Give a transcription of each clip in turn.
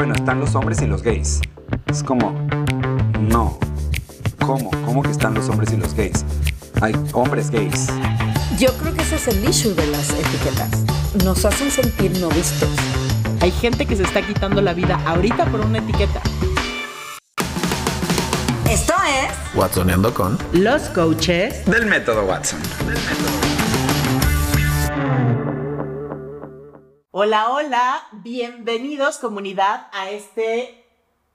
bueno, están los hombres y los gays. Es como, no. ¿Cómo? ¿Cómo que están los hombres y los gays? Hay hombres gays. Yo creo que ese es el issue de las etiquetas. Nos hacen sentir no vistos. Hay gente que se está quitando la vida ahorita por una etiqueta. Esto es Watsoneando con Los coaches Del método Watson. Hola, hola, bienvenidos comunidad a este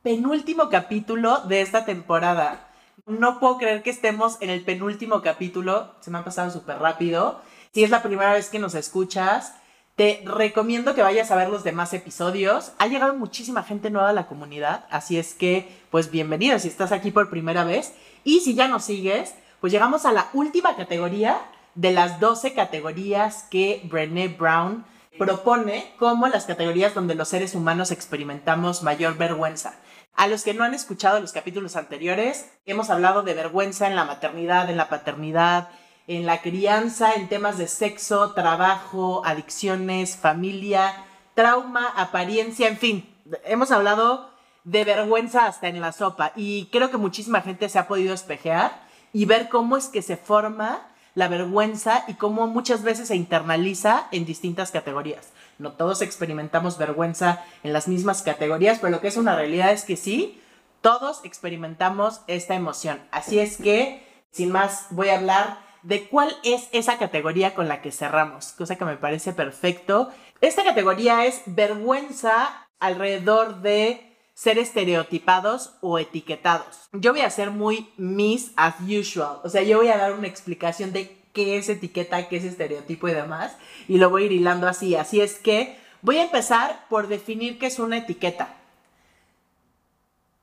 penúltimo capítulo de esta temporada. No puedo creer que estemos en el penúltimo capítulo, se me ha pasado súper rápido. Si es la primera vez que nos escuchas, te recomiendo que vayas a ver los demás episodios. Ha llegado muchísima gente nueva a la comunidad, así es que pues bienvenido si estás aquí por primera vez. Y si ya nos sigues, pues llegamos a la última categoría de las 12 categorías que Brené Brown propone como las categorías donde los seres humanos experimentamos mayor vergüenza. A los que no han escuchado los capítulos anteriores, hemos hablado de vergüenza en la maternidad, en la paternidad, en la crianza, en temas de sexo, trabajo, adicciones, familia, trauma, apariencia, en fin, hemos hablado de vergüenza hasta en la sopa y creo que muchísima gente se ha podido espejear y ver cómo es que se forma la vergüenza y cómo muchas veces se internaliza en distintas categorías. No todos experimentamos vergüenza en las mismas categorías, pero lo que es una realidad es que sí, todos experimentamos esta emoción. Así es que, sin más, voy a hablar de cuál es esa categoría con la que cerramos, cosa que me parece perfecto. Esta categoría es vergüenza alrededor de ser estereotipados o etiquetados. Yo voy a ser muy Miss as usual, o sea, yo voy a dar una explicación de qué es etiqueta, qué es estereotipo y demás, y lo voy a ir hilando así. Así es que voy a empezar por definir qué es una etiqueta.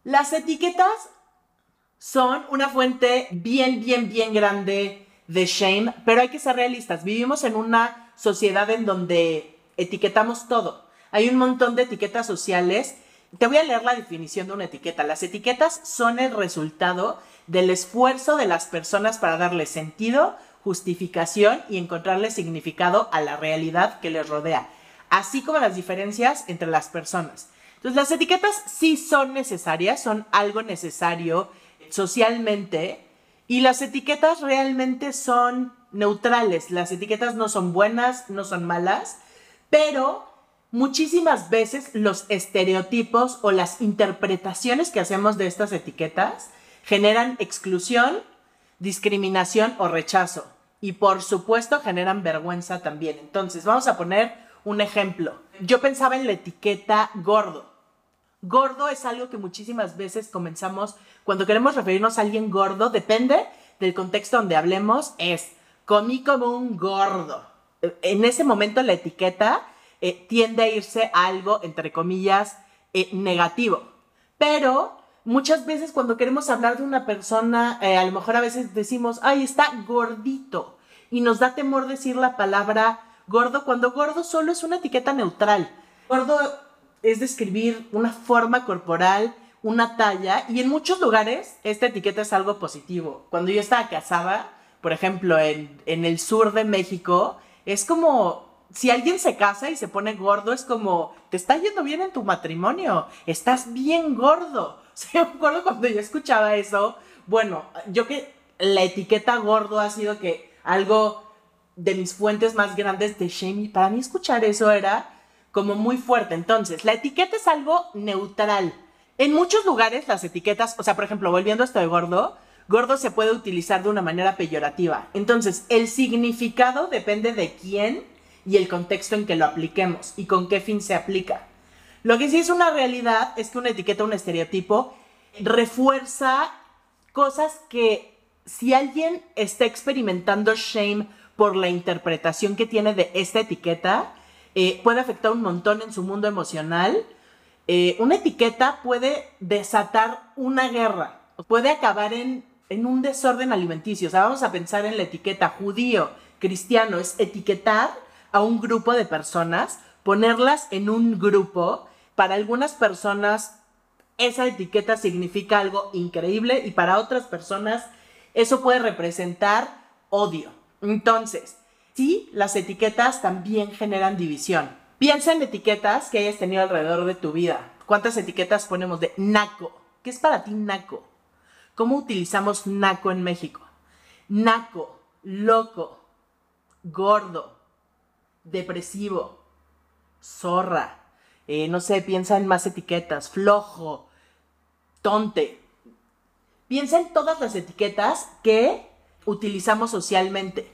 Las etiquetas son una fuente bien, bien, bien grande de shame, pero hay que ser realistas. Vivimos en una sociedad en donde etiquetamos todo. Hay un montón de etiquetas sociales te voy a leer la definición de una etiqueta. Las etiquetas son el resultado del esfuerzo de las personas para darle sentido, justificación y encontrarle significado a la realidad que les rodea, así como las diferencias entre las personas. Entonces, las etiquetas sí son necesarias, son algo necesario socialmente, y las etiquetas realmente son neutrales. Las etiquetas no son buenas, no son malas, pero muchísimas veces los estereotipos o las interpretaciones que hacemos de estas etiquetas generan exclusión, discriminación o rechazo. Y por supuesto generan vergüenza también. Entonces, vamos a poner un ejemplo. Yo pensaba en la etiqueta gordo. Gordo es algo que muchísimas veces comenzamos, cuando queremos referirnos a alguien gordo, depende del contexto donde hablemos, es comí como un gordo. En ese momento la etiqueta eh, tiende a irse a algo, entre comillas, eh, negativo. Pero muchas veces cuando queremos hablar de una persona, eh, a lo mejor a veces decimos, ay, está gordito. Y nos da temor decir la palabra gordo cuando gordo solo es una etiqueta neutral. Gordo es describir una forma corporal, una talla, y en muchos lugares esta etiqueta es algo positivo. Cuando yo estaba casada, por ejemplo, en, en el sur de México, es como si alguien se casa y se pone gordo, es como, te está yendo bien en tu matrimonio, estás bien gordo. O sea, cuando yo escuchaba eso, bueno, yo que la etiqueta gordo ha sido que algo de mis fuentes más grandes de shame, para mí escuchar eso era como muy fuerte. Entonces, la etiqueta es algo neutral. En muchos lugares las etiquetas, o sea, por ejemplo, volviendo a esto de gordo, gordo se puede utilizar de una manera peyorativa. Entonces, el significado depende de quién y el contexto en que lo apliquemos y con qué fin se aplica. Lo que sí es una realidad es que una etiqueta, un estereotipo, refuerza cosas que si alguien está experimentando shame por la interpretación que tiene de esta etiqueta, eh, puede afectar un montón en su mundo emocional. Eh, una etiqueta puede desatar una guerra, puede acabar en, en un desorden alimenticio. O sea, vamos a pensar en la etiqueta judío, cristiano, es etiquetar a un grupo de personas, ponerlas en un grupo. Para algunas personas esa etiqueta significa algo increíble y para otras personas eso puede representar odio. Entonces, sí, las etiquetas también generan división. Piensa en etiquetas que hayas tenido alrededor de tu vida. ¿Cuántas etiquetas ponemos de naco? ¿Qué es para ti naco? ¿Cómo utilizamos naco en México? Naco, loco, gordo, depresivo, zorra, eh, no sé, piensa en más etiquetas, flojo, tonte. Piensa en todas las etiquetas que utilizamos socialmente.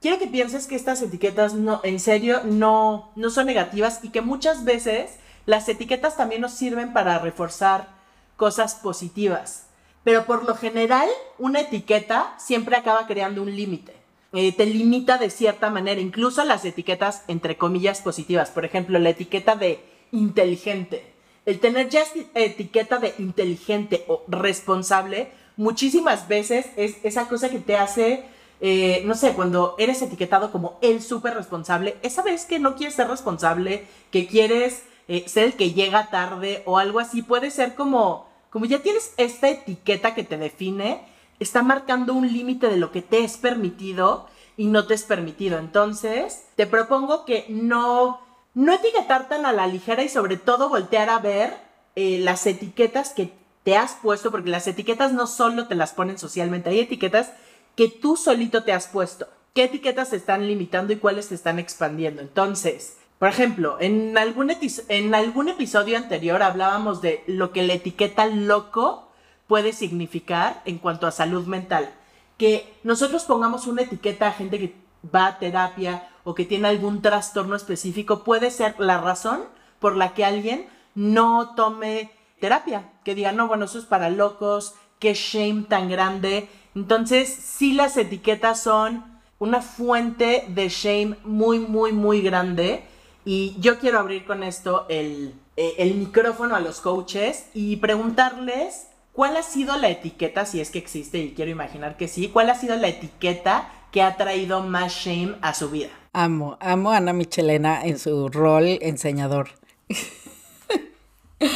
Quiero que pienses que estas etiquetas no, en serio no, no son negativas y que muchas veces las etiquetas también nos sirven para reforzar cosas positivas. Pero por lo general, una etiqueta siempre acaba creando un límite. Eh, te limita de cierta manera, incluso las etiquetas entre comillas positivas. Por ejemplo, la etiqueta de inteligente. El tener ya etiqueta de inteligente o responsable, muchísimas veces es esa cosa que te hace, eh, no sé, cuando eres etiquetado como el súper responsable, esa vez que no quieres ser responsable, que quieres eh, ser el que llega tarde o algo así, puede ser como, como ya tienes esta etiqueta que te define, está marcando un límite de lo que te es permitido y no te es permitido. Entonces, te propongo que no, no etiquetar tan a la ligera y sobre todo voltear a ver eh, las etiquetas que te has puesto, porque las etiquetas no solo te las ponen socialmente, hay etiquetas que tú solito te has puesto. ¿Qué etiquetas te están limitando y cuáles te están expandiendo? Entonces, por ejemplo, en algún episodio anterior hablábamos de lo que la etiqueta loco puede significar en cuanto a salud mental. Que nosotros pongamos una etiqueta a gente que va a terapia o que tiene algún trastorno específico puede ser la razón por la que alguien no tome terapia. Que diga, no, bueno, eso es para locos, qué shame tan grande. Entonces, sí las etiquetas son una fuente de shame muy, muy, muy grande. Y yo quiero abrir con esto el, eh, el micrófono a los coaches y preguntarles ¿Cuál ha sido la etiqueta, si es que existe, y quiero imaginar que sí, cuál ha sido la etiqueta que ha traído más shame a su vida? Amo, amo a Ana Michelena en su rol enseñador.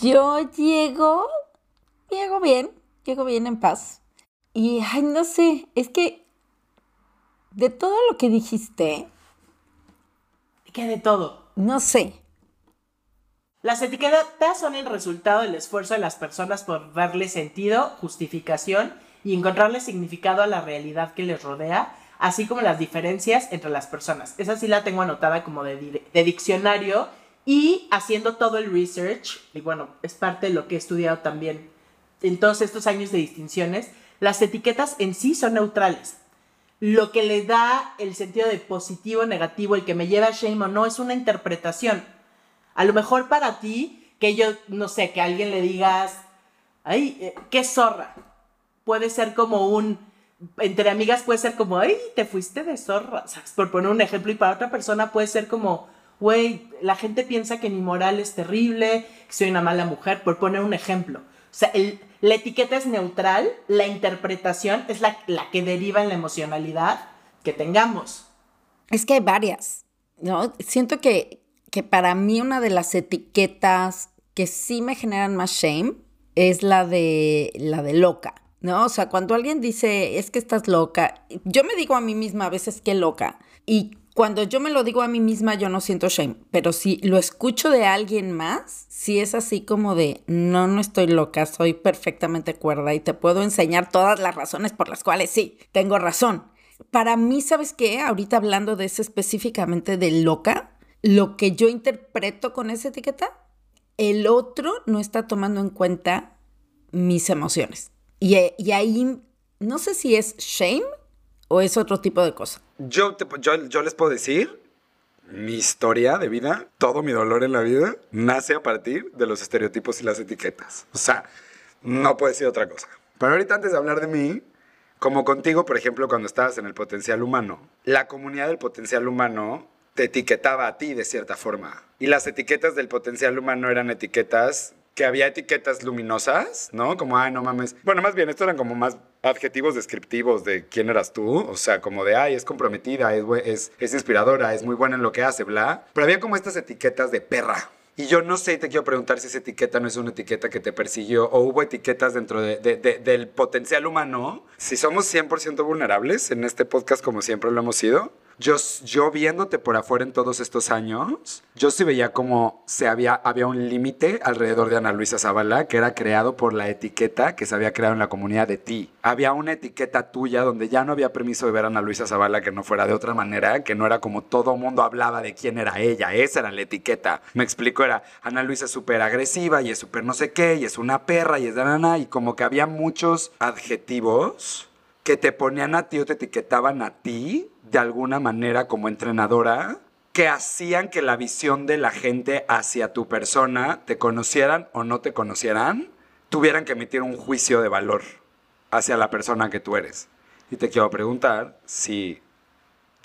Yo llego, llego bien, llego bien en paz. Y, ay, no sé, es que de todo lo que dijiste... ¿Qué de todo? No sé, las etiquetas son el resultado del esfuerzo de las personas por darle sentido, justificación y encontrarle significado a la realidad que les rodea, así como las diferencias entre las personas. Esa sí la tengo anotada como de, diccionario y haciendo todo el research, y bueno, es parte de lo que he estudiado también en todos estos años de distinciones, las etiquetas en sí son neutrales. Lo que le da el sentido de positivo o negativo, el que me lleva a shame o no, es una interpretación a lo mejor para ti, que yo, no sé, que alguien le digas, ay, eh, qué zorra. Puede ser como un, entre amigas puede ser como, ay, te fuiste de zorra, por poner un ejemplo, y para otra persona puede ser como, güey, la gente piensa que mi moral es terrible, que soy una mala mujer, por poner un ejemplo. O sea, la etiqueta es neutral, la interpretación es la, la que deriva en la emocionalidad que tengamos. Es que hay varias, ¿no? Siento que, que para mí una de las etiquetas que sí me generan más shame es la de la de loca. ¿No? O sea, cuando alguien dice, es que estás loca, yo me digo a mí misma a veces que loca. Y cuando yo me lo digo a mí misma, yo no siento shame. Pero si lo escucho de alguien más, si es así como de, no, no estoy loca, soy perfectamente cuerda y te puedo enseñar todas las razones por las cuales sí, tengo razón. Para mí, ¿sabes qué? Ahorita hablando de eso específicamente de loca, lo que yo interpreto con esa etiqueta, el otro no está tomando en cuenta mis emociones. Y, ahí no sé si es shame o es otro tipo de cosa. Yo, yo, les puedo decir, mi historia de vida, todo mi dolor en la vida, nace a partir de los estereotipos y las etiquetas. O sea, no puede ser otra cosa. Pero ahorita antes de hablar de mí, como contigo, por ejemplo, cuando estabas en el potencial humano, la comunidad del potencial humano te etiquetaba a ti de cierta forma. Y las etiquetas del potencial humano eran etiquetas que había etiquetas luminosas, ¿no? Como, ay, no mames. Bueno, más bien, esto eran como más adjetivos descriptivos de quién eras tú, o sea, como de, ay, es comprometida, es, es, es inspiradora, es muy buena en lo que hace, bla. Pero había como estas etiquetas de perra, y yo no sé, te quiero preguntar si esa etiqueta no es una etiqueta que te persiguió o hubo etiquetas dentro de, del potencial humano. Si somos 100% vulnerables en este podcast como siempre lo hemos sido, yo, yo viéndote por afuera en todos estos años, yo sí veía como se había, había un límite alrededor de Ana Luisa Zavala que era creado por la etiqueta que se había creado en la comunidad de ti. Había una etiqueta tuya donde ya no había permiso de ver a Ana Luisa Zavala que no fuera de otra manera, que no era como todo mundo hablaba de quién era ella, esa era la etiqueta. Me explico, era Ana Luisa es súper agresiva y es súper no sé qué, y es una perra y es de nana, y como que había muchos adjetivos que te ponían a ti o te etiquetaban a ti de alguna manera como entrenadora que hacían que la visión de la gente hacia tu persona, te conocieran o no te conocieran, tuvieran que emitir un juicio de valor hacia la persona que tú eres. Y te quiero preguntar si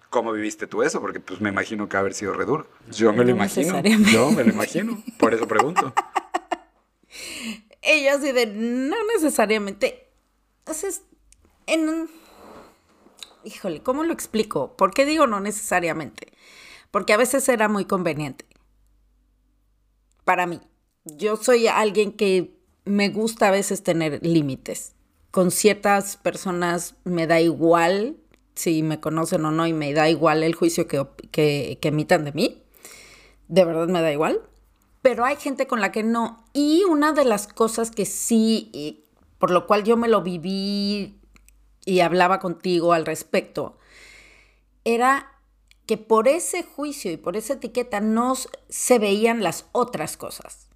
cómo viviste tú eso, porque pues me imagino que haber sido re duro. Yo me lo imagino. Yo me lo imagino, por eso pregunto. Ella así de no necesariamente. Entonces, en híjole, ¿cómo lo explico? ¿Por qué digo no necesariamente? Porque a veces era muy conveniente. Para mí. Yo soy alguien que me gusta a veces tener límites. Con ciertas personas me da igual si me conocen o no y me da igual el juicio que, que, que emitan de mí. De verdad me da igual. Pero hay gente con la que no. Y una de las cosas que sí, por lo cual yo me lo viví y hablaba contigo al respecto, era que por ese juicio y por esa etiqueta no se veían las otras cosas.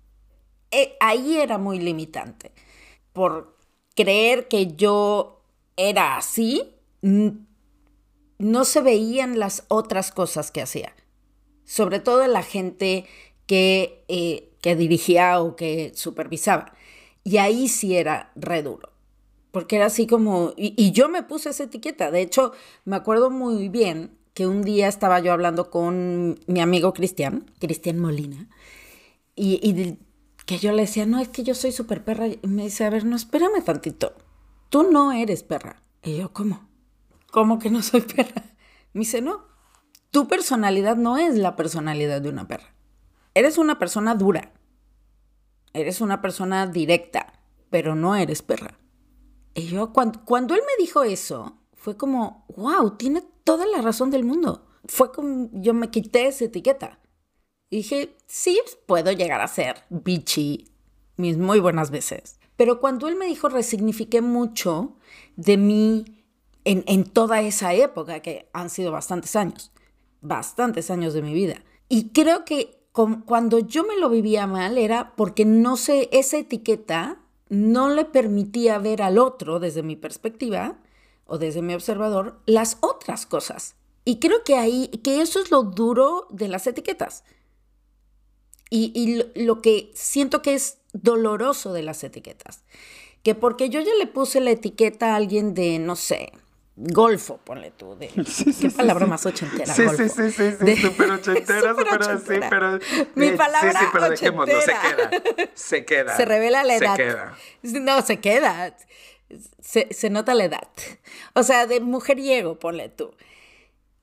E, ahí era muy limitante. Por creer que yo era así, no se veían las otras cosas que hacía. Sobre todo la gente que, eh, que dirigía o que supervisaba. Y ahí sí era re duro porque era así como, y, yo me puse esa etiqueta, de hecho, me acuerdo muy bien que un día estaba yo hablando con mi amigo Cristian, Cristian Molina, y, que yo le decía, no, es que yo soy súper perra, y me dice, a ver, no, espérame tantito, tú no eres perra. Y yo, ¿cómo? ¿Cómo que no soy perra? Me dice, no, tu personalidad no es la personalidad de una perra. Eres una persona dura, eres una persona directa, pero no eres perra. Y yo, cuando, cuando él me dijo eso, fue como, wow, tiene toda la razón del mundo. Fue como, yo me quité esa etiqueta. Y dije, sí, puedo llegar a ser bitchy mis muy buenas veces. Pero cuando él me dijo, resignifiqué mucho de mí en, en toda esa época, que han sido bastantes años, bastantes años de mi vida. Y creo que cuando yo me lo vivía mal era porque no sé, esa etiqueta no le permitía ver al otro desde mi perspectiva o desde mi observador las otras cosas. Y creo que ahí, que eso es lo duro de las etiquetas. Y, lo, que siento que es doloroso de las etiquetas. Que porque yo ya le puse la etiqueta a alguien de, no sé, golfo, ponle tú, de qué palabra más ochentera, sí, Sí, sí, sí, sí, súper ochentera, súper así, pero mi palabra sí, sí, pero dejémoslo, se queda, se queda. Se revela la edad. Se queda. No, se queda. Se, se nota la edad. O sea, de mujeriego, ponle tú.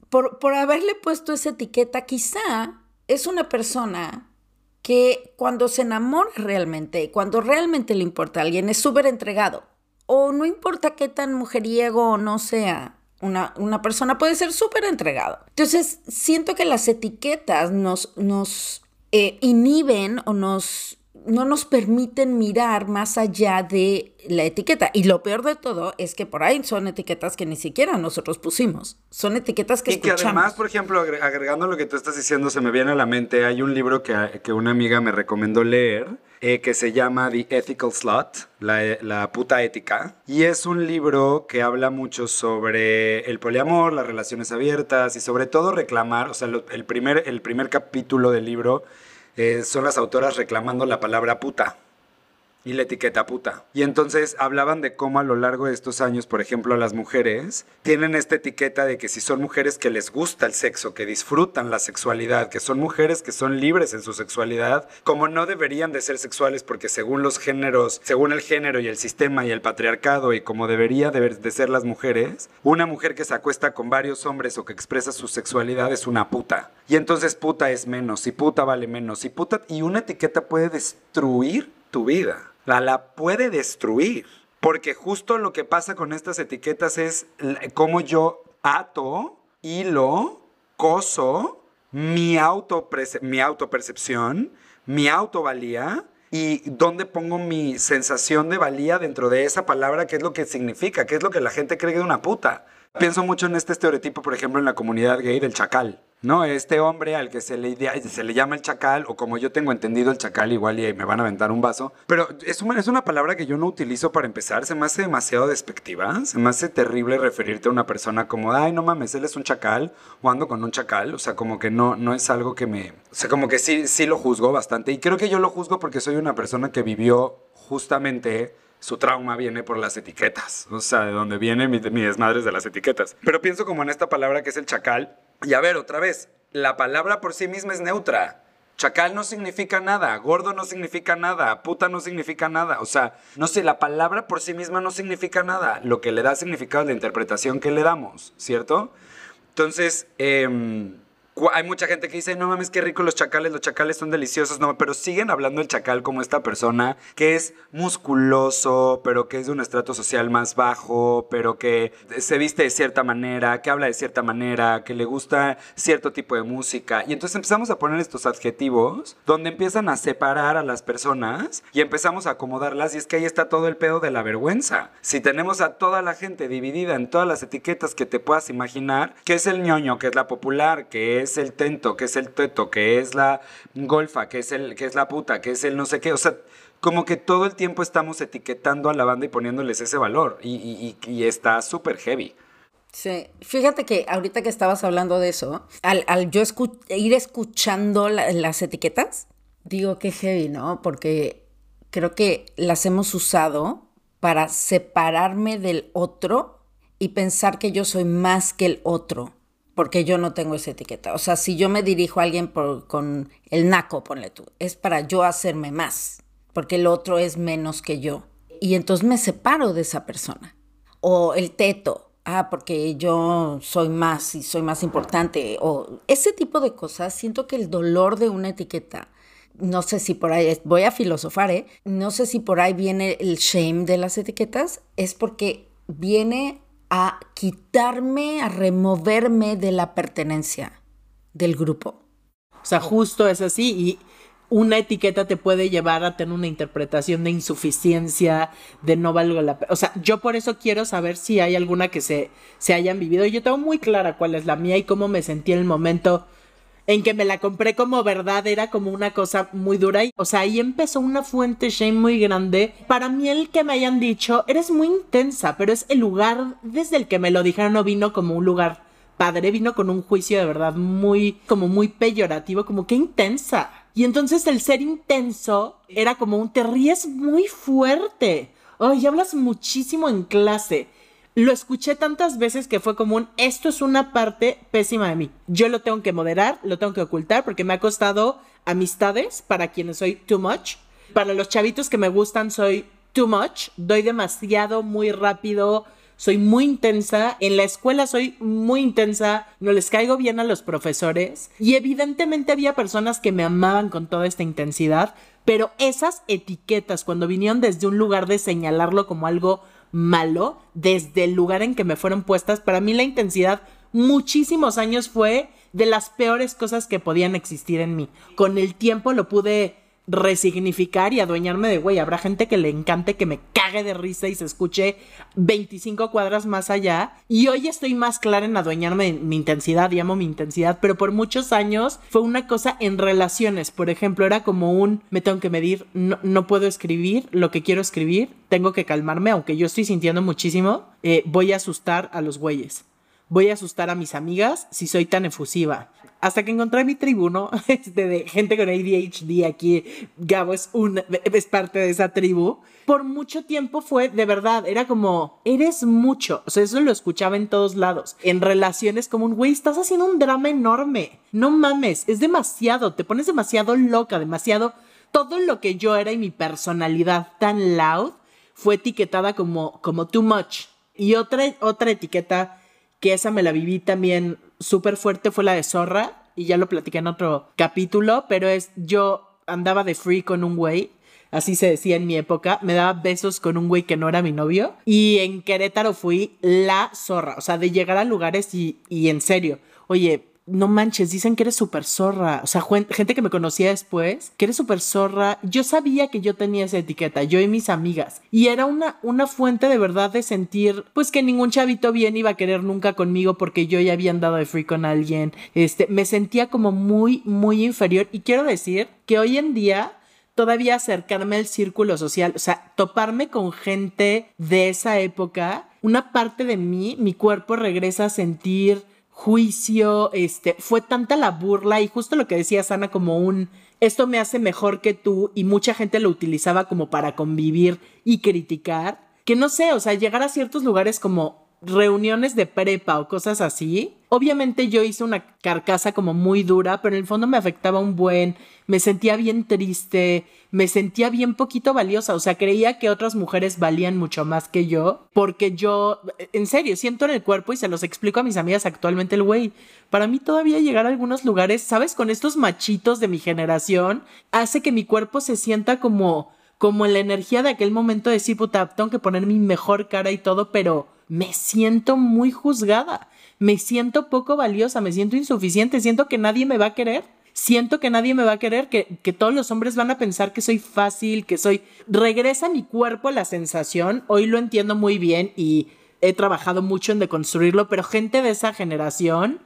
Por, por haberle puesto esa etiqueta, quizá es una persona que cuando se enamora realmente, cuando realmente le importa a alguien, es súper entregado o no importa qué tan mujeriego o no sea, una, una persona puede ser súper entregado. Entonces, siento que las etiquetas nos, nos eh, inhiben o nos no nos permiten mirar más allá de la etiqueta. Y lo peor de todo es que por ahí son etiquetas que ni siquiera nosotros pusimos. Son etiquetas que y que además, por ejemplo, agregando lo que tú estás diciendo, se me viene a la mente, hay un libro que, que una amiga me recomendó leer eh, que se llama The Ethical Slut, la, la, puta ética. Y es un libro que habla mucho sobre el poliamor, las relaciones abiertas y sobre todo reclamar, o sea, el, primer, el primer capítulo del libro eh, son las autoras reclamando la palabra puta y la etiqueta puta. Y entonces hablaban de cómo a lo largo de estos años, por ejemplo, las mujeres tienen esta etiqueta de que si son mujeres que les gusta el sexo, que disfrutan la sexualidad, que son mujeres que son libres en su sexualidad, como no deberían de ser sexuales porque según los géneros, según el género y el sistema y el patriarcado y como debería de, ser las mujeres, una mujer que se acuesta con varios hombres o que expresa su sexualidad es una puta. Y entonces puta es menos, y puta vale menos, y puta y una etiqueta puede destruir tu vida la, la puede destruir. Porque justo lo que pasa con estas etiquetas es cómo yo ato, hilo acoso mi, mi autopercepción, mi autovalía y dónde pongo mi sensación de valía dentro de esa palabra, qué es lo que significa, qué es lo que la gente cree de una puta. Pienso mucho en este estereotipo, por ejemplo, en la comunidad gay del chacal. ¿no? Este hombre al que se le, se le llama el chacal, o como yo tengo entendido el chacal, igual y me van a aventar un vaso. Pero es una, es una palabra que yo no utilizo para empezar. Se me hace demasiado despectiva. Se me hace terrible referirte a una persona como, ay, no mames, él es un chacal, o ando con un chacal. O sea, como que no, no es algo que me. O sea, como que sí, sí lo juzgo bastante. Y creo que yo lo juzgo porque soy una persona que vivió justamente su trauma viene por las etiquetas, o sea, de donde viene mi, desmadre es de las etiquetas. Pero pienso como en esta palabra que es el chacal. Y a ver, otra vez, la palabra por sí misma es neutra. Chacal no significa nada, gordo no significa nada, puta no significa nada. O sea, no sé, la palabra por sí misma no significa nada. Lo que le da significado es la interpretación que le damos, ¿cierto? Entonces, em, hay mucha gente que dice, no mames, qué rico los chacales, los chacales son deliciosos, no, pero siguen hablando del chacal como esta persona que es musculoso, pero que es de un estrato social más bajo, pero que se viste de cierta manera, que habla de cierta manera, que le gusta cierto tipo de música. Y entonces empezamos a poner estos adjetivos donde empiezan a separar a las personas y empezamos a acomodarlas y es que ahí está todo el pedo de la vergüenza. Si tenemos a toda la gente dividida en todas las etiquetas que te puedas imaginar, que es el ñoño, que es la popular, que es el tento, que es el teto, que es la golfa, que es el que es la puta, que es el no sé qué, o sea, como que todo el tiempo estamos etiquetando a la banda y poniéndoles ese valor y, y- y- está súper heavy. Sí, fíjate que ahorita que estabas hablando de eso, al, al yo ir escuchando la- las etiquetas, digo que heavy, ¿no? Porque creo que las hemos usado para separarme del otro y pensar que yo soy más que el otro, porque yo no tengo esa etiqueta. O sea, si yo me dirijo a alguien por- con el naco, ponle tú, es para yo hacerme más, porque el otro es menos que yo. Y entonces me separo de esa persona. O el teto, ah, porque yo soy más y soy más importante. O ese tipo de cosas, siento que el dolor de una etiqueta, no sé si por ahí, voy a filosofar, ¿eh? No sé si por ahí viene el shame de las etiquetas, es porque viene a quitarme, a removerme de la pertenencia del grupo. O sea, justo es así y una etiqueta te puede llevar a tener una interpretación de insuficiencia, de no valgo la pena. O sea, yo por eso quiero saber si hay alguna que se, se hayan vivido. Yo tengo muy clara cuál es la mía y cómo me sentí en el momento en que me la compré como verdad, era como una cosa muy dura. Y, o sea, ahí empezó una fuente shame muy grande. Para mí el que me hayan dicho, eres muy intensa, pero es el lugar desde el que me lo dijeron no vino como un lugar padre, vino con un juicio de verdad muy, como muy peyorativo, como que intensa. Y entonces el ser intenso era como un te ríes muy fuerte. Ay, hablas muchísimo en clase. Lo escuché tantas veces que fue como un esto es una parte pésima de mí. Yo lo tengo que moderar, lo tengo que ocultar porque me ha costado amistades para quienes soy too much. Para los chavitos que me gustan soy too much, doy demasiado muy rápido, soy muy intensa, en la escuela soy muy intensa, no les caigo bien a los profesores. Y evidentemente había personas que me amaban con toda esta intensidad, pero esas etiquetas cuando vinieron desde un lugar de señalarlo como algo malo, desde el lugar en que me fueron puestas, para mí la intensidad muchísimos años fue de las peores cosas que podían existir en mí. Con el tiempo lo pude resignificar y adueñarme de, güey, habrá gente que le encante que me cague de risa y se escuche 25 cuadras más allá. Y hoy estoy más clara en adueñarme de mi intensidad, y amo mi intensidad, pero por muchos años fue una cosa en relaciones. Por ejemplo, era como un, me tengo que medir, no, no puedo escribir lo que quiero escribir, tengo que calmarme, aunque yo estoy sintiendo muchísimo, eh, voy a asustar a los güeyes. Voy a asustar a mis amigas si soy tan efusiva. Hasta que encontré mi tribu, ¿no? Este, de gente con ADHD aquí. Gabo es, es parte de esa tribu. Por mucho tiempo fue, de verdad, era como, eres mucho. O sea, eso lo escuchaba en todos lados. En relaciones como un, güey, estás haciendo un drama enorme. No mames, es demasiado. Te pones demasiado loca, demasiado... Todo lo que yo era y mi personalidad tan loud fue etiquetada como, como too much. Y otra, otra etiqueta que esa me la viví también súper fuerte fue la de Zorra, y ya lo platiqué en otro capítulo, pero es yo andaba de free con un güey, así se decía en mi época, me daba besos con un güey que no era mi novio, y en Querétaro fui la zorra, o sea, de llegar a lugares y, y en serio, oye, no manches, dicen que eres súper zorra. O sea, gente que me conocía después, que eres súper zorra. Yo sabía que yo tenía esa etiqueta, yo y mis amigas. Y era una, una fuente de verdad de sentir, pues que ningún chavito bien iba a querer nunca conmigo porque yo ya había andado de free con alguien. Este, me sentía como muy, muy inferior. Y quiero decir que hoy en día todavía acercarme al círculo social, o sea, toparme con gente de esa época, una parte de mí, mi cuerpo regresa a sentir juicio, este, fue tanta la burla y justo lo que decía Sana como un, esto me hace mejor que tú y mucha gente lo utilizaba como para convivir y criticar, que no sé, o sea, llegar a ciertos lugares como reuniones de prepa o cosas así. Obviamente yo hice una carcasa como muy dura, pero en el fondo me afectaba un buen, me sentía bien triste, me sentía bien poquito valiosa, o sea, creía que otras mujeres valían mucho más que yo, porque yo, en serio, siento en el cuerpo y se los explico a mis amigas actualmente el güey. Para mí todavía llegar a algunos lugares, ¿sabes? Con estos machitos de mi generación, hace que mi cuerpo se sienta como como en la energía de aquel momento de decir, puta, tengo que poner mi mejor cara y todo, pero me siento muy juzgada, me siento poco valiosa, me siento insuficiente, siento que nadie me va a querer. Siento que nadie me va a querer, que, que todos los hombres van a pensar que soy fácil, que soy... Regresa a mi cuerpo la sensación, hoy lo entiendo muy bien y he trabajado mucho en deconstruirlo, pero gente de esa generación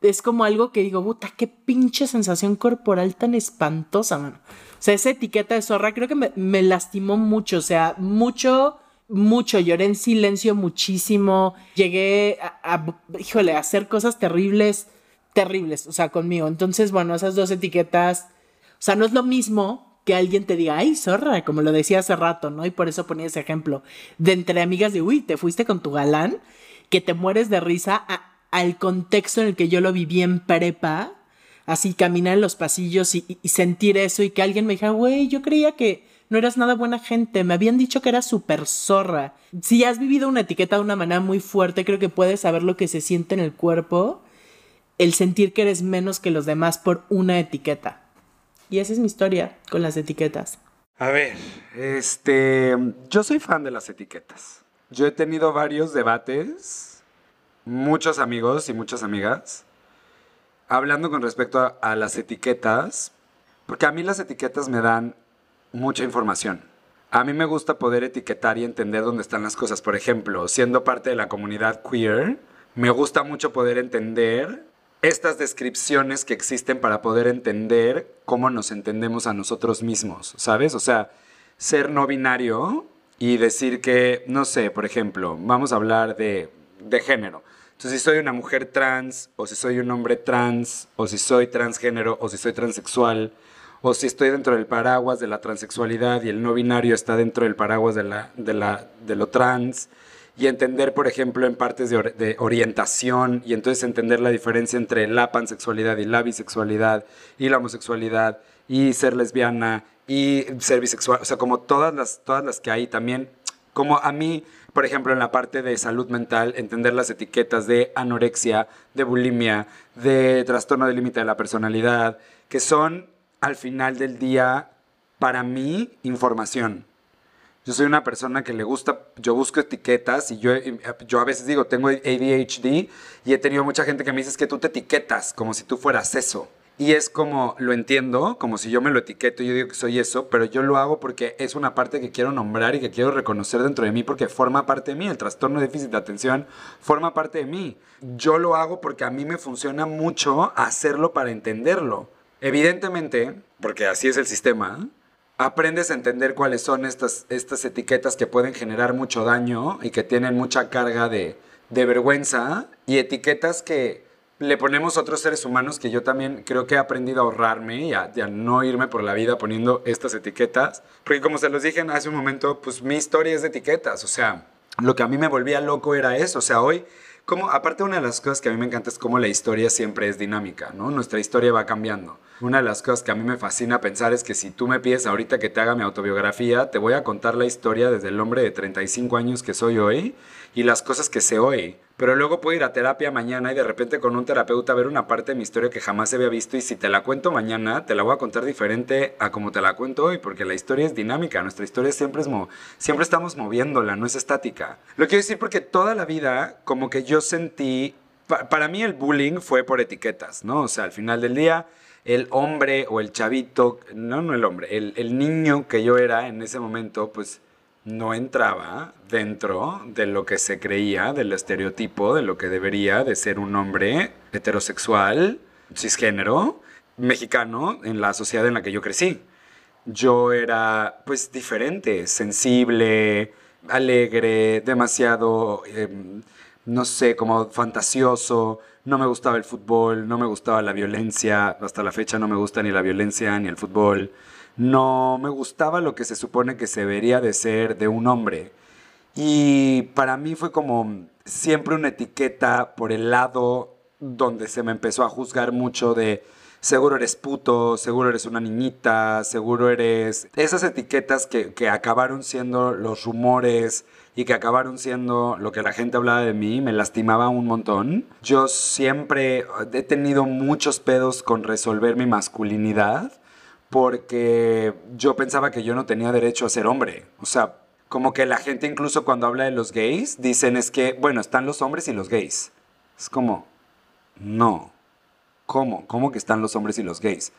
es como algo que digo, puta, qué pinche sensación corporal tan espantosa, mano. O sea, esa etiqueta de zorra creo que me, me lastimó mucho, o sea, mucho mucho, lloré en silencio muchísimo, llegué a, híjole, a hacer cosas terribles, terribles, o sea, conmigo. Entonces, bueno, esas dos etiquetas, o sea, no es lo mismo que alguien te diga, ay, zorra, como lo decía hace rato, ¿no? Y por eso ponía ese ejemplo, de entre amigas de, uy, te fuiste con tu galán, que te mueres de risa al contexto en el que yo lo viví en prepa, así caminar en los pasillos y, y sentir eso y que alguien me dijera, güey, yo creía que no eras nada buena gente, me habían dicho que eras súper zorra. Si has vivido una etiqueta de una manera muy fuerte, creo que puedes saber lo que se siente en el cuerpo, el sentir que eres menos que los demás por una etiqueta. Y esa es mi historia con las etiquetas. A ver, este, yo soy fan de las etiquetas. Yo he tenido varios debates, muchos amigos y muchas amigas, hablando con respecto a, a las etiquetas, porque a mí las etiquetas me dan mucha información. A mí me gusta poder etiquetar y entender dónde están las cosas. Por ejemplo, siendo parte de la comunidad queer, me gusta mucho poder entender estas descripciones que existen para poder entender cómo nos entendemos a nosotros mismos, ¿sabes? O sea, ser no binario y decir que, no sé, por ejemplo, vamos a hablar de, de género. Entonces, si soy una mujer trans, o si soy un hombre trans, o si soy transgénero, o si soy transexual, o si estoy dentro del paraguas de la transexualidad y el no binario está dentro del paraguas de, la, de, la, de lo trans, y entender, por ejemplo, en partes de, de, orientación, y entonces entender la diferencia entre la pansexualidad y la bisexualidad, y la homosexualidad, y ser lesbiana, y ser bisexual, o sea, como todas las, todas las que hay también, como a mí, por ejemplo, en la parte de salud mental, entender las etiquetas de anorexia, de bulimia, de trastorno de límite de la personalidad, que son al final del día, para mí, información. Yo soy una persona que le gusta, yo busco etiquetas y yo, yo a veces digo, tengo ADHD y he tenido mucha gente que me dice que tú te etiquetas como si tú fueras eso. Y es como, lo entiendo, como si yo me lo etiqueto y yo digo que soy eso, pero yo lo hago porque es una parte que quiero nombrar y que quiero reconocer dentro de mí porque forma parte de mí. El trastorno de déficit de atención forma parte de mí. Yo lo hago porque a mí me funciona mucho hacerlo para entenderlo. Evidentemente, porque así es el sistema, aprendes a entender cuáles son estas, estas etiquetas que pueden generar mucho daño y que tienen mucha carga de, de vergüenza y etiquetas que le ponemos a otros seres humanos que yo también creo que he aprendido a ahorrarme y a, y a, no irme por la vida poniendo estas etiquetas. Porque como se los dije hace un momento, pues mi historia es de etiquetas. O sea, lo que a mí me volvía loco era eso. O sea, hoy como, aparte una de las cosas que a mí me encanta es cómo la historia siempre es dinámica, ¿no? Nuestra historia va cambiando. Una de las cosas que a mí me fascina pensar es que si tú me pides ahorita que te haga mi autobiografía, te voy a contar la historia desde el hombre de 35 años que soy hoy y las cosas que sé hoy. Pero luego puedo ir a terapia mañana y de repente con un terapeuta ver una parte de mi historia que jamás había visto y si te la cuento mañana, te la voy a contar diferente a como te la cuento hoy, porque la historia es dinámica, nuestra historia siempre es siempre estamos moviéndola, no es estática. Lo quiero decir porque toda la vida como que yo sentí pa- para mí el bullying fue por etiquetas, ¿no? O sea, al final del día, el hombre o el chavito, no, no el hombre, el, el niño que yo era en ese momento, pues no entraba dentro de lo que se creía, del estereotipo, de lo que debería de ser un hombre heterosexual, cisgénero, mexicano, en la sociedad en la que yo crecí yo era pues diferente, sensible, alegre, demasiado, em, no sé, como fantasioso. No me gustaba el fútbol, no me gustaba la violencia. Hasta la fecha no me gusta ni la violencia ni el fútbol. No me gustaba lo que se supone que se debería de ser de un hombre. Y para mí fue como siempre una etiqueta por el lado donde se me empezó a juzgar mucho de seguro eres puto, seguro eres una niñita, seguro eres... Esas etiquetas que, que acabaron siendo los rumores y que acabaron siendo lo que la gente hablaba de mí, me lastimaba un montón. Yo siempre he tenido muchos pedos con resolver mi masculinidad porque yo pensaba que yo no tenía derecho a ser hombre. O sea, como que la gente incluso cuando habla de los gays, dicen es que, bueno, están los hombres y los gays. Es como, no. ¿Cómo? ¿Cómo que están los hombres y los gays?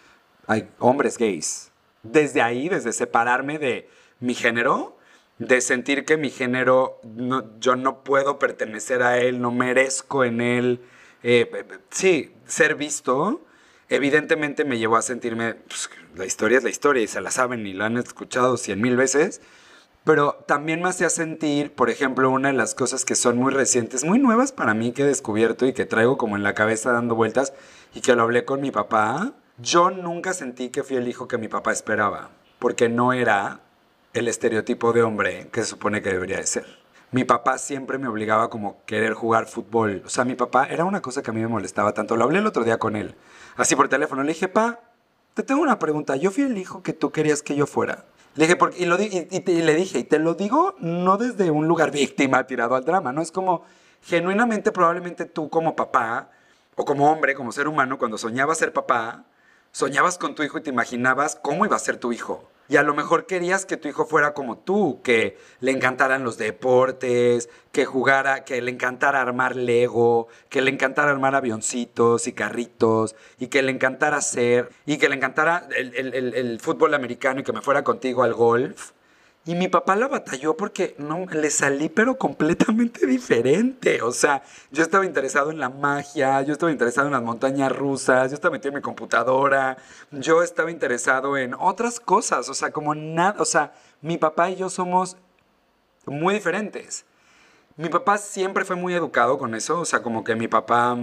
Hay hombres gays. Desde ahí, desde separarme de mi género, de sentir que mi género, no- yo no puedo pertenecer a él, no merezco en él. eh, eh, sí, ser visto, evidentemente me llevó a sentirme, pues, la historia es la historia y se la saben y la han escuchado cien mil veces. Pero también me hacía sentir, por ejemplo, una de las cosas que son muy recientes, muy nuevas para mí que he descubierto y que traigo como en la cabeza dando vueltas y que lo hablé con mi papá. Yo nunca sentí que fui el hijo que mi papá esperaba, porque no era el estereotipo de hombre que se supone que debería de ser. Mi papá siempre me obligaba como querer jugar fútbol. O sea, mi papá era una cosa que a mí me molestaba tanto. Lo hablé el otro día con él, así por teléfono. Le dije, pa, te tengo una pregunta. Yo fui el hijo que tú querías que yo fuera. Le dije, porque, y, lo le dije, y te lo digo no desde un lugar víctima tirado al drama, ¿no? Es como, genuinamente, probablemente tú como papá, o como hombre, como ser humano, cuando soñabas ser papá, soñabas con tu hijo y te imaginabas cómo iba a ser tu hijo. Y a lo mejor querías que tu hijo fuera como tú, que le encantaran los deportes, que jugara, que le encantara armar Lego, que le encantara armar avioncitos y carritos, y que le encantara hacer, y que le encantara el, el- fútbol americano y que me fuera contigo al golf. Y mi papá la batalló porque no le salí pero completamente diferente. O sea, yo estaba interesado en la magia, yo estaba interesado en las montañas rusas, yo estaba metido en mi computadora, yo estaba interesado en otras cosas, o sea, como nada, o sea, mi papá y yo somos muy diferentes. Mi papá siempre fue muy educado con eso, o sea, como que mi papá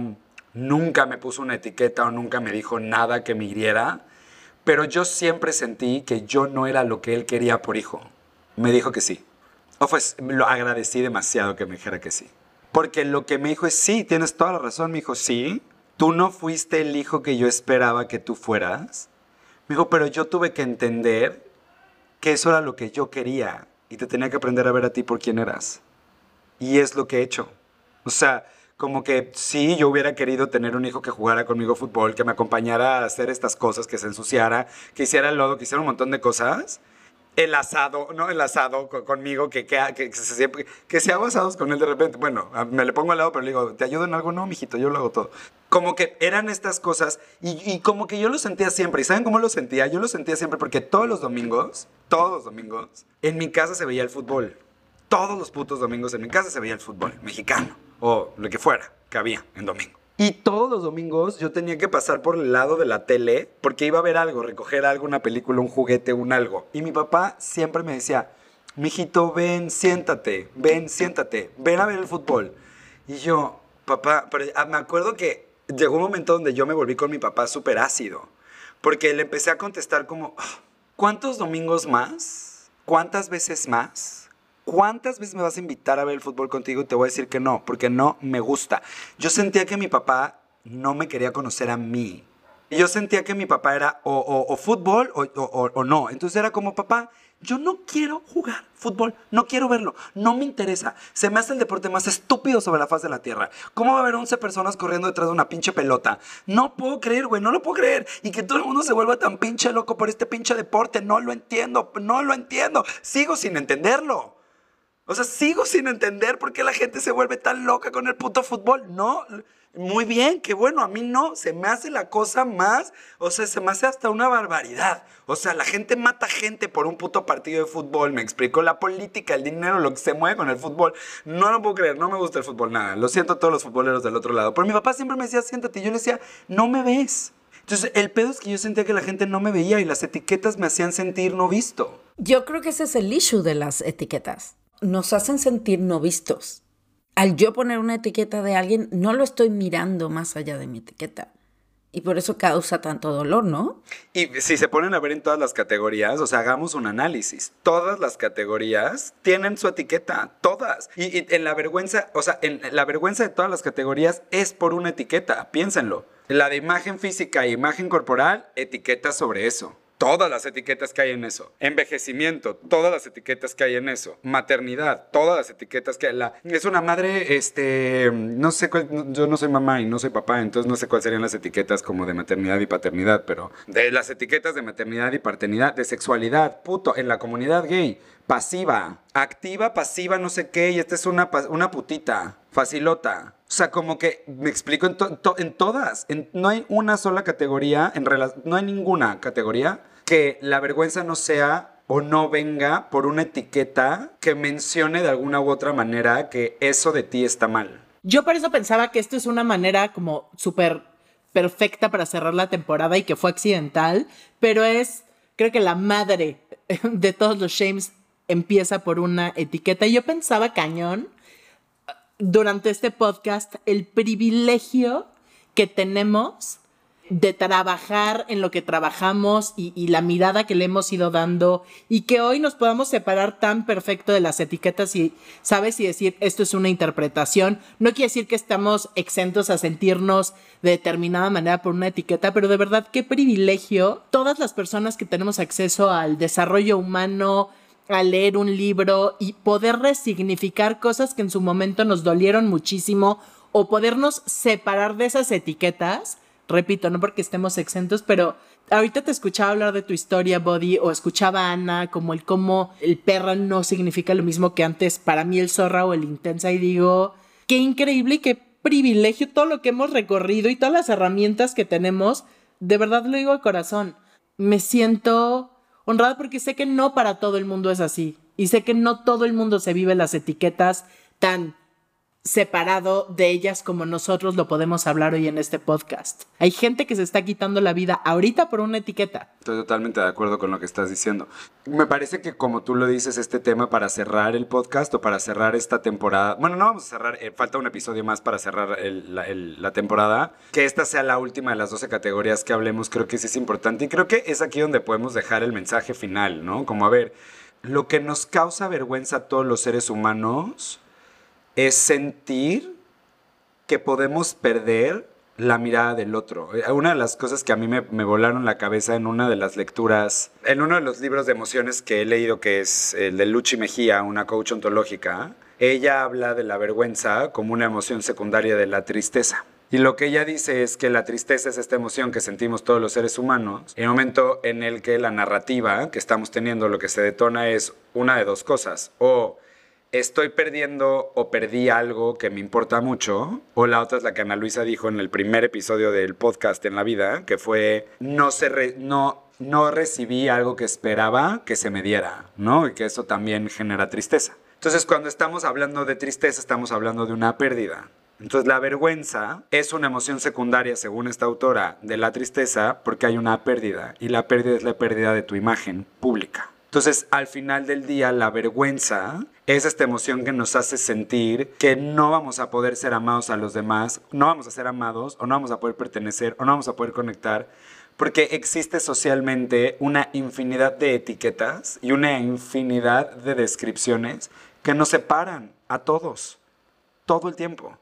nunca me puso una etiqueta o nunca me dijo nada que me hiriera, pero yo siempre sentí que yo no era lo que él quería por hijo. Me dijo que sí. O pues lo agradecí demasiado que me dijera que sí. Porque lo que me dijo es, sí, tienes toda la razón, me dijo, sí, tú no fuiste el hijo que yo esperaba que tú fueras. Me dijo, pero yo tuve que entender que eso era lo que yo quería y te tenía que aprender a ver a ti por quién eras. Y es lo que he hecho. O sea, como que sí, yo hubiera querido tener un hijo que jugara conmigo fútbol, que me acompañara a hacer estas cosas, que se ensuciara, que hiciera el lodo, que hiciera un montón de cosas. El asado, ¿no? El asado co- conmigo, que, que, que, que se hago asados con él de repente. Bueno, me le pongo al lado, pero le digo, ¿te ayudo en algo? No, mijito, yo lo hago todo. Como que eran estas cosas y, y como que yo lo sentía siempre. ¿Y saben cómo lo sentía? Yo lo sentía siempre porque todos los domingos, todos los domingos, en mi casa se veía el fútbol. Todos los putos domingos en mi casa se veía el fútbol mexicano o lo que fuera que había en domingo. Y todos los domingos yo tenía que pasar por el lado de la tele porque iba a ver algo, recoger algo, una película, un juguete, un algo. Y mi papá siempre me decía, mijito, ven, siéntate, ven, siéntate, ven a ver el fútbol. Y yo, papá, pero ah, me acuerdo que llegó un momento donde yo me volví con mi papá súper ácido. Porque le empecé a contestar como, "Ah, ¿cuántos domingos más? ¿Cuántas veces más? ¿Cuántas veces me vas a invitar a ver el fútbol contigo? Y te voy a decir que no, porque no me gusta. Yo sentía que mi papá no me quería conocer a mí. Yo sentía que mi papá era o, o- o fútbol o no. Entonces era como, papá, yo no quiero jugar fútbol, no quiero verlo, no me interesa. Se me hace el deporte más estúpido sobre la faz de la tierra. ¿Cómo va a haber 11 personas corriendo detrás de una pinche pelota? No puedo creer, güey, no lo puedo creer. Y que todo el mundo se vuelva tan pinche loco por este pinche deporte, no lo entiendo, no lo entiendo. Sigo sin entenderlo. O sea, sigo sin entender por qué la gente se vuelve tan loca con el puto fútbol. No, muy bien, qué bueno, a mí no, se me hace la cosa más, o sea, se me hace hasta una barbaridad. O sea, la gente mata gente por un puto partido de fútbol, me explico, la política, el dinero, lo que se mueve con el fútbol. No lo puedo creer, no me gusta el fútbol nada. Lo siento a todos los futboleros del otro lado. Pero mi papá siempre me decía, siéntate, yo le decía, no me ves. Entonces, el pedo es que yo sentía que la gente no me veía y las etiquetas me hacían sentir no visto. Yo creo que ese es el issue de las etiquetas. Nos hacen sentir no vistos al yo poner una etiqueta de alguien, no lo estoy mirando más allá de mi etiqueta. Y por eso causa tanto dolor, ¿no? Y si se ponen a ver en todas las categorías, o sea, hagamos un análisis. Todas las categorías tienen su etiqueta, todas. Y, en la vergüenza, o sea, en la vergüenza de todas las categorías es por una etiqueta, piénsenlo. La de imagen física e imagen corporal, etiqueta sobre eso todas las etiquetas que hay en eso. Envejecimiento, todas las etiquetas que hay en eso. Maternidad, todas las etiquetas que hay. La, es una madre, este, no sé, yo no soy mamá y no soy papá, entonces no sé cuáles serían las etiquetas como de maternidad y paternidad, pero de las etiquetas de maternidad y paternidad, de sexualidad, puto, en la comunidad gay, pasiva, activa, pasiva, no sé qué, y esta es una, una putita, facilota. O sea, como que me explico en, en todas. no hay una sola categoría, en no hay ninguna categoría que la vergüenza no sea o no venga por una etiqueta que mencione de alguna u otra manera que eso de ti está mal. Yo por eso pensaba que esto es una manera como súper perfecta para cerrar la temporada y que fue accidental, pero es, creo que la madre de todos los shames empieza por una etiqueta. Y yo pensaba cañón durante este podcast el privilegio que tenemos de trabajar en lo que trabajamos y, la mirada que le hemos ido dando y que hoy nos podamos separar tan perfecto de las etiquetas y, ¿sabes? Y decir, esto es una interpretación. No quiere decir que estamos exentos a sentirnos de determinada manera por una etiqueta, pero de verdad, qué privilegio todas las personas que tenemos acceso al desarrollo humano, a leer un libro y poder resignificar cosas que en su momento nos dolieron muchísimo o podernos separar de esas etiquetas. Repito, no porque estemos exentos, pero ahorita te escuchaba hablar de tu historia, Body, o escuchaba a Ana como el cómo el perra no significa lo mismo que antes para mí el zorra o el intensa y digo, qué increíble y qué privilegio todo lo que hemos recorrido y todas las herramientas que tenemos. De verdad lo digo de corazón. Me siento honrada porque sé que no para todo el mundo es así. Y sé que no todo el mundo se vive las etiquetas tan separado de ellas como nosotros lo podemos hablar hoy en este podcast. Hay gente que se está quitando la vida ahorita por una etiqueta. Estoy totalmente de acuerdo con lo que estás diciendo. Me parece que como tú lo dices, este tema para cerrar el podcast o para cerrar esta temporada, bueno, no vamos a cerrar, eh, falta un episodio más para cerrar la, temporada, que esta sea la última de las 12 categorías que hablemos, creo que sí es importante y creo que es aquí donde podemos dejar el mensaje final, ¿no? Como a ver, lo que nos causa vergüenza a todos los seres humanos es sentir que podemos perder la mirada del otro. Eh, una de las cosas que a mí me, volaron la cabeza en una de las lecturas, en uno de los libros de emociones que he leído, que es el de Luchi Mejía, una coach ontológica, ella habla de la vergüenza como una emoción secundaria de la tristeza. Y lo que ella dice es que la tristeza es esta emoción que sentimos todos los seres humanos. En el momento en el que la narrativa que estamos teniendo lo que se detona es una de dos cosas. O estoy perdiendo o perdí algo que me importa mucho, o la otra es la que Ana Luisa dijo en el primer episodio del podcast en la vida, que fue no se no no recibí algo que esperaba que se me diera, ¿no? Y que eso también genera tristeza. Entonces, cuando estamos hablando de tristeza, estamos hablando de una pérdida. Entonces, la vergüenza es una emoción secundaria, según esta autora, de la tristeza porque hay una pérdida, y la pérdida es la pérdida de tu imagen pública. Entonces, al final del día, la vergüenza es esta emoción que nos hace sentir que no vamos a poder ser amados a los demás, no vamos a ser amados, o no vamos a poder pertenecer, o no vamos a poder conectar, porque existe socialmente una infinidad de etiquetas y una infinidad de descripciones que nos separan a todos, todo el tiempo.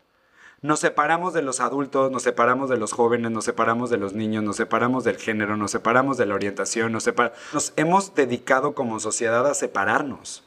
Nos separamos de los adultos, nos separamos de los jóvenes, nos separamos de los niños, nos separamos del género, nos separamos de la orientación, nos, nos hemos dedicado como sociedad a separarnos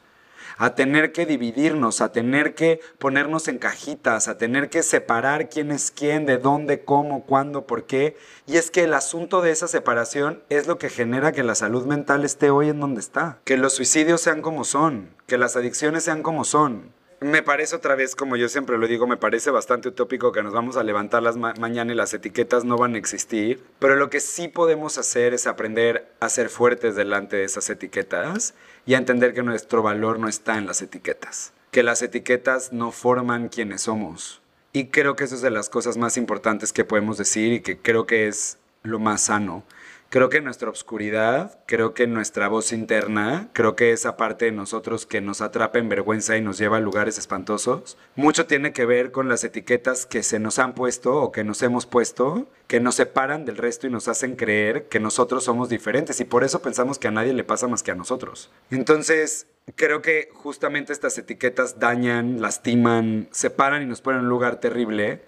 a tener que dividirnos, a tener que ponernos en cajitas, a tener que separar quién es quién, de dónde, cómo, cuándo, por qué. Y es que el asunto de esa separación es lo que genera que la salud mental esté hoy en donde está, que los suicidios sean como son, que las adicciones sean como son, me parece otra vez, como yo siempre lo digo, me parece bastante utópico que nos vamos a levantar las mañana y las etiquetas no van a existir. Pero lo que sí podemos hacer es aprender a ser fuertes delante de esas etiquetas y a entender que nuestro valor no está en las etiquetas. Que las etiquetas no forman quienes somos. Y creo que eso es de las cosas más importantes que podemos decir y que creo que es lo más sano creo que nuestra obscuridad, creo que nuestra voz interna, creo que esa parte de nosotros que nos atrapa en vergüenza y nos lleva a lugares espantosos, mucho tiene que ver con las etiquetas que se nos han puesto o que nos hemos puesto, que nos separan del resto y nos hacen creer que nosotros somos diferentes y por eso pensamos que a nadie le pasa más que a nosotros. Entonces, creo que justamente estas etiquetas dañan, lastiman, separan y nos ponen en un lugar terrible.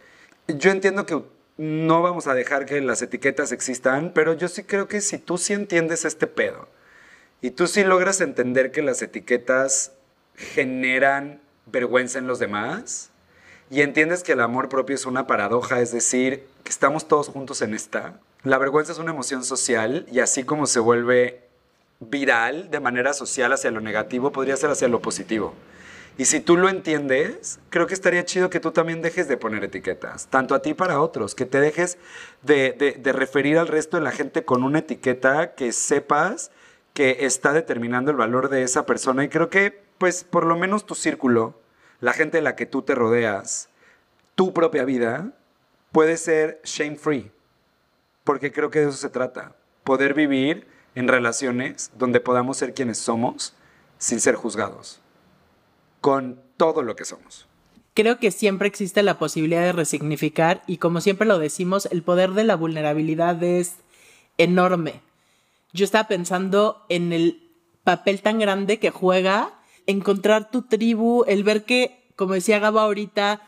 Yo entiendo que no vamos a dejar que las etiquetas existan, pero yo sí creo que si tú sí entiendes este pedo y tú sí logras entender que las etiquetas generan vergüenza en los demás y entiendes que el amor propio es una paradoja, es decir, que estamos todos juntos en esta. La vergüenza es una emoción social y así como se vuelve viral de manera social hacia lo negativo, podría ser hacia lo positivo. Y si tú lo entiendes, creo que estaría chido que tú también dejes de poner etiquetas, tanto a ti para otros, que te dejes de, referir al resto de la gente con una etiqueta que sepas que está determinando el valor de esa persona. Y creo que, pues, por lo menos tu círculo, la gente de la que tú te rodeas, tu propia vida, puede ser shame free. Porque creo que de eso se trata. Poder vivir en relaciones donde podamos ser quienes somos sin ser juzgados con todo lo que somos. Creo que siempre existe la posibilidad de resignificar y como siempre lo decimos, el poder de la vulnerabilidad es enorme. Yo estaba pensando en el papel tan grande que juega encontrar tu tribu, el ver que, como decía Gaba ahorita,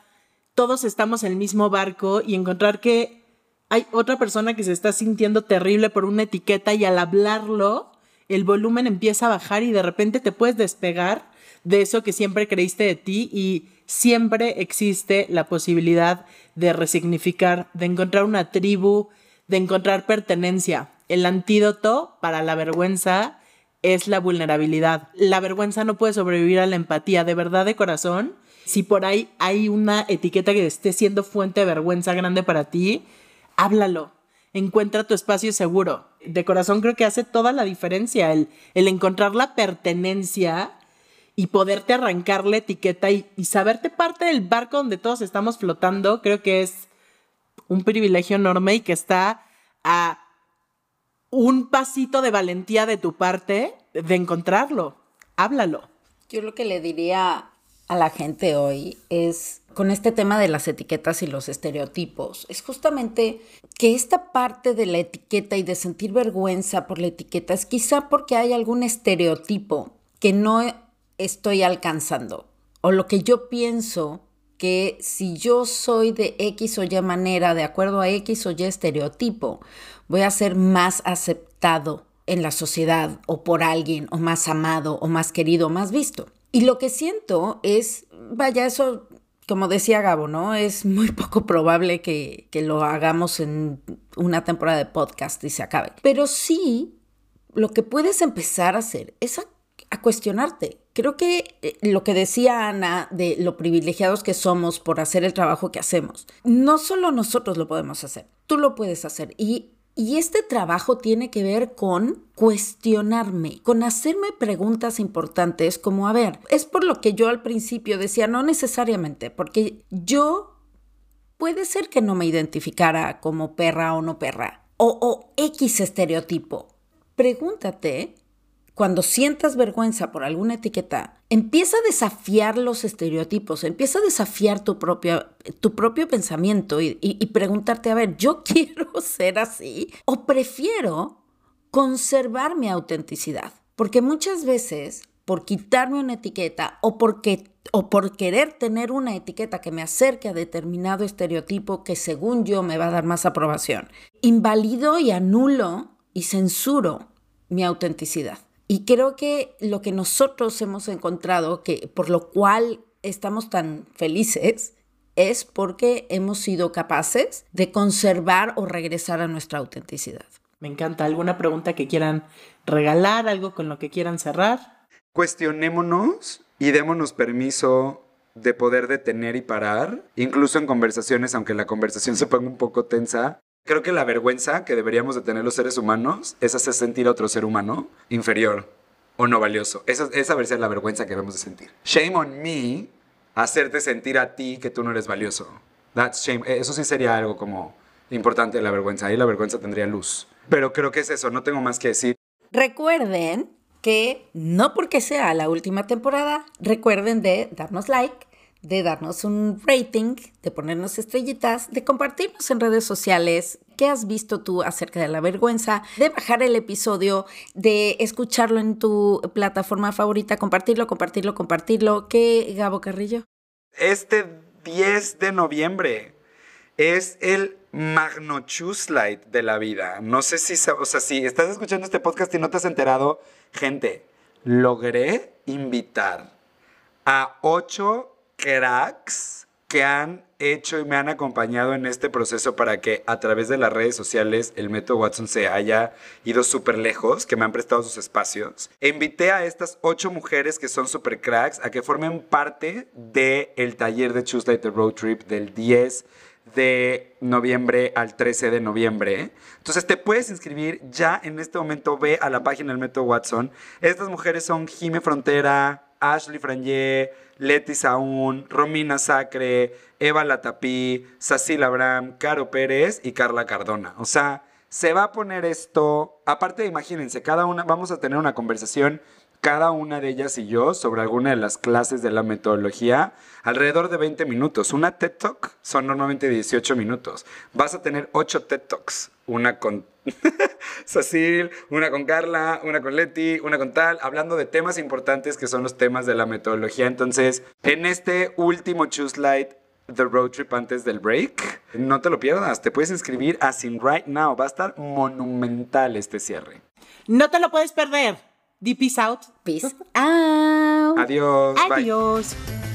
todos estamos en el mismo barco y encontrar que hay otra persona que se está sintiendo terrible por una etiqueta y al hablarlo, el volumen empieza a bajar y de repente te puedes despegar de eso que siempre creíste de ti y siempre existe la posibilidad de resignificar, de encontrar una tribu, de encontrar pertenencia. El antídoto para la vergüenza es la vulnerabilidad. La vergüenza no puede sobrevivir a la empatía, de verdad, de corazón. Si por ahí hay una etiqueta que esté siendo fuente de vergüenza grande para ti, háblalo. Encuentra tu espacio seguro. De corazón creo que hace toda la diferencia el, el encontrar la pertenencia y poderte arrancar la etiqueta y, saberte parte del barco donde todos estamos flotando, creo que es un privilegio enorme y que está a un pasito de valentía de tu parte de encontrarlo. Háblalo. Yo lo que le diría a la gente hoy es con este tema de las etiquetas y los estereotipos, es justamente que esta parte de la etiqueta y de sentir vergüenza por la etiqueta es quizá porque hay algún estereotipo que no estoy alcanzando o lo que yo pienso que si yo soy de X o Y manera, de acuerdo a X o Y estereotipo, voy a ser más aceptado en la sociedad o por alguien, o más amado, o más querido, o más visto. Y lo que siento es, vaya, eso, como decía Gabo, ¿no? Es muy poco probable que, que lo hagamos en una temporada de podcast y se acabe. Pero sí, lo que puedes empezar a hacer es a a cuestionarte. Creo que eh, lo que decía Ana de lo privilegiados que somos por hacer el trabajo que hacemos, no solo nosotros lo podemos hacer, tú lo puedes hacer. Y, y este trabajo tiene que ver con cuestionarme, con hacerme preguntas importantes como, a ver, es por lo que yo al principio decía, no necesariamente, porque yo puede ser que no me identificara como perra o no perra, o, o X estereotipo. Pregúntate cuando sientas vergüenza por alguna etiqueta, empieza a desafiar los estereotipos, empieza a desafiar tu propio, tu propio pensamiento y, y preguntarte, a ver, ¿yo quiero ser así o prefiero conservar mi autenticidad? Porque muchas veces, por quitarme una etiqueta o, porque, o por querer tener una etiqueta que me acerque a determinado estereotipo que según yo me va a dar más aprobación, invalido y anulo y censuro mi autenticidad. Y creo que lo que nosotros hemos encontrado, que por lo cual estamos tan felices, es porque hemos sido capaces de conservar o regresar a nuestra autenticidad. Me encanta. ¿Alguna pregunta que quieran regalar? ¿Algo con lo que quieran cerrar? Cuestionémonos y démonos permiso de poder detener y parar, incluso en conversaciones, aunque la conversación se ponga un poco tensa. Creo que la vergüenza que deberíamos de tener los seres humanos es hacer sentir a otro ser humano inferior o no valioso. Esa, esa debería ser la vergüenza que debemos de sentir. Shame on me hacerte sentir a ti que tú no eres valioso. That's shame. Eso sí sería algo como importante de la vergüenza. Ahí la vergüenza tendría luz. Pero creo que es eso, no tengo más que decir. Recuerden que no porque sea la última temporada, recuerden de darnos like, de darnos un rating, de ponernos estrellitas, de compartirnos en redes sociales qué has visto tú acerca de la vergüenza, de bajar el episodio, de escucharlo en tu plataforma favorita, compartirlo, compartirlo, compartirlo. ¿Qué, Gabo Carrillo? Este 10 de noviembre es el Magno Light de la vida. No sé si, o sea, si estás escuchando este podcast y no te has enterado, gente, logré invitar a ocho cracks que han hecho y me han acompañado en este proceso para que a través de las redes sociales el método Watson se haya ido súper lejos, que me han prestado sus espacios. Invité a estas ocho mujeres que son súper cracks a que formen parte del el taller de Choose the Road Trip del 10 de noviembre al 13 de noviembre. Entonces te puedes inscribir ya en este momento. Ve a la página del método Watson. Estas mujeres son Jime Frontera, Ashley Frangé, Leti Saún, Romina Sacre, Eva Latapí, Sacil Abraham, Caro Pérez y Carla Cardona. O sea, se va a poner esto, aparte imagínense, cada una, vamos a tener una conversación cada una de ellas y yo sobre alguna de las clases de la metodología alrededor de 20 minutos. Una TED Talk son normalmente 18 minutos. Vas a tener 8 TED Talks. Una con Cecil, una con Carla, una con Leti, una con tal, hablando de temas importantes que son los temas de la metodología. Entonces, en este último Choose Light The Road Trip antes del break. No te lo pierdas, te puedes inscribir a Sin Right Now. Va a estar monumental este cierre. No te lo puedes perder. Deep peace out. Peace out. Adiós. Adiós.